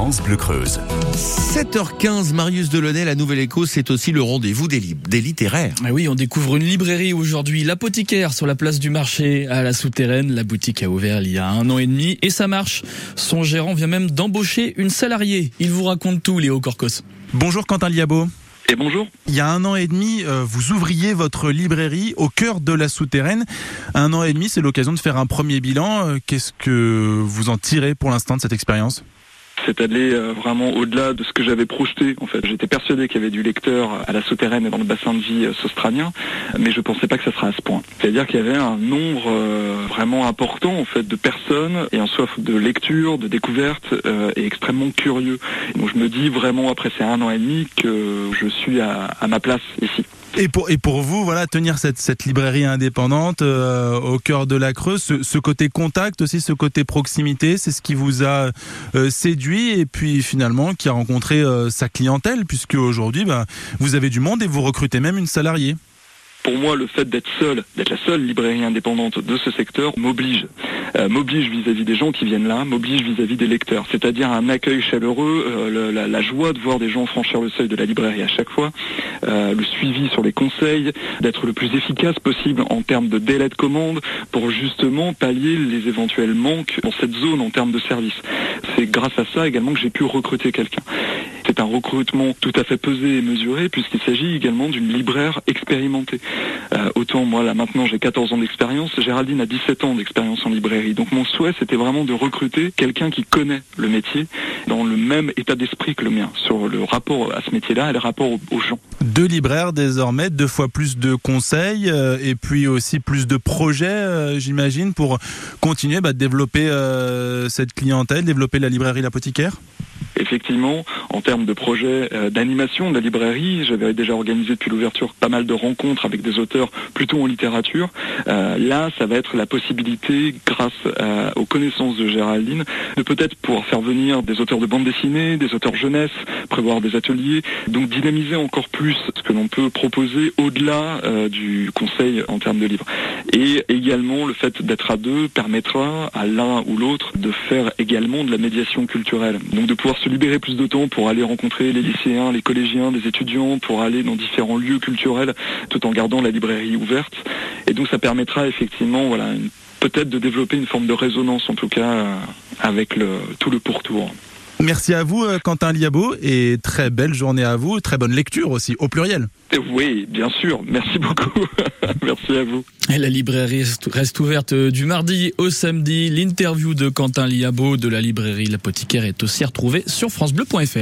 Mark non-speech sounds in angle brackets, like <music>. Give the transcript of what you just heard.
France Bleu Creuse. 7h15, Marius Delaunay, la Nouvelle Écho, c'est aussi le rendez-vous des, des littéraires. Ah oui, on découvre une librairie aujourd'hui, l'apothicaire sur la place du marché à la souterraine. La boutique a ouvert il y a un an et demi et ça marche. Son gérant vient même d'embaucher une salariée. Il vous raconte tout, Léo Corcos. Bonjour Quentin Liabo. Et bonjour. Il y a un an et demi, euh, vous ouvriez votre librairie au cœur de la souterraine. Un an et demi, c'est l'occasion de faire un premier bilan. Euh, qu'est-ce que vous en tirez pour l'instant de cette expérience? C'est aller euh, vraiment au-delà de ce que j'avais projeté. En fait, j'étais persuadé qu'il y avait du lecteur à la souterraine et dans le bassin de vie australien, mais je pensais pas que ça serait à ce point. C'est-à-dire qu'il y avait un nombre vraiment important en fait de personnes et un soif de lecture, de découverte et extrêmement curieux. Donc je me dis vraiment après ces un an et demi que je suis à ma place ici. Et pour, et pour vous, voilà, tenir cette, cette librairie indépendante euh, au cœur de la Creuse, ce, côté contact aussi, ce côté proximité, c'est ce qui vous a euh, séduit et puis finalement qui a rencontré euh, sa clientèle, puisque aujourd'hui, bah, vous avez du monde et vous recrutez même une salariée pour moi, le fait d'être seul, d'être la seule librairie indépendante de ce secteur, m'oblige. Euh, m'oblige vis-à-vis des gens qui viennent là, m'oblige vis-à-vis des lecteurs. C'est-à-dire un accueil chaleureux, euh, la, joie de voir des gens franchir le seuil de la librairie à chaque fois, euh, le suivi sur les conseils, d'être le plus efficace possible en termes de délai de commande pour justement pallier les éventuels manques dans cette zone en termes de service. C'est grâce à ça également que j'ai pu recruter quelqu'un. C'est un recrutement tout à fait pesé et mesuré puisqu'il s'agit également d'une libraire expérimentée. Euh, autant moi là maintenant j'ai 14 ans d'expérience, Géraldine a 17 ans d'expérience en librairie. Donc mon souhait c'était vraiment de recruter quelqu'un qui connaît le métier dans le même état d'esprit que le mien sur le rapport à ce métier-là et le rapport aux, gens. Deux libraires désormais, deux fois plus de conseils euh, et puis aussi plus de projets euh, j'imagine pour continuer bah, développer cette clientèle, développer la librairie L'Apothicaire effectivement, en termes de projet euh, d'animation de la librairie, j'avais déjà organisé depuis l'ouverture pas mal de rencontres avec des auteurs plutôt en littérature. Euh, là, ça va être la possibilité, grâce euh, aux connaissances de Géraldine, de peut-être pouvoir faire venir des auteurs de bande dessinée, des auteurs jeunesse, prévoir des ateliers, donc dynamiser encore plus ce que l'on peut proposer au-delà du conseil en termes de livres. Et également, le fait d'être à deux permettra à l'un ou l'autre de faire également de la médiation culturelle, donc de pouvoir se libérer plus de temps pour aller rencontrer les lycéens, les collégiens, les étudiants, pour aller dans différents lieux culturels tout en gardant la librairie ouverte. Et donc ça permettra effectivement voilà, peut-être de développer une forme de résonance en tout cas euh, avec le, tout le pourtour. Merci à vous, euh, Quentin Liabo, et très belle journée à vous, très bonne lecture aussi, au pluriel. Oui, bien sûr. Merci beaucoup. <laughs> Merci à vous. Et la librairie reste ouverte du mardi au samedi. L'interview de Quentin Liabo de la librairie L'Apothicaire est aussi retrouvée sur FranceBleu.fr.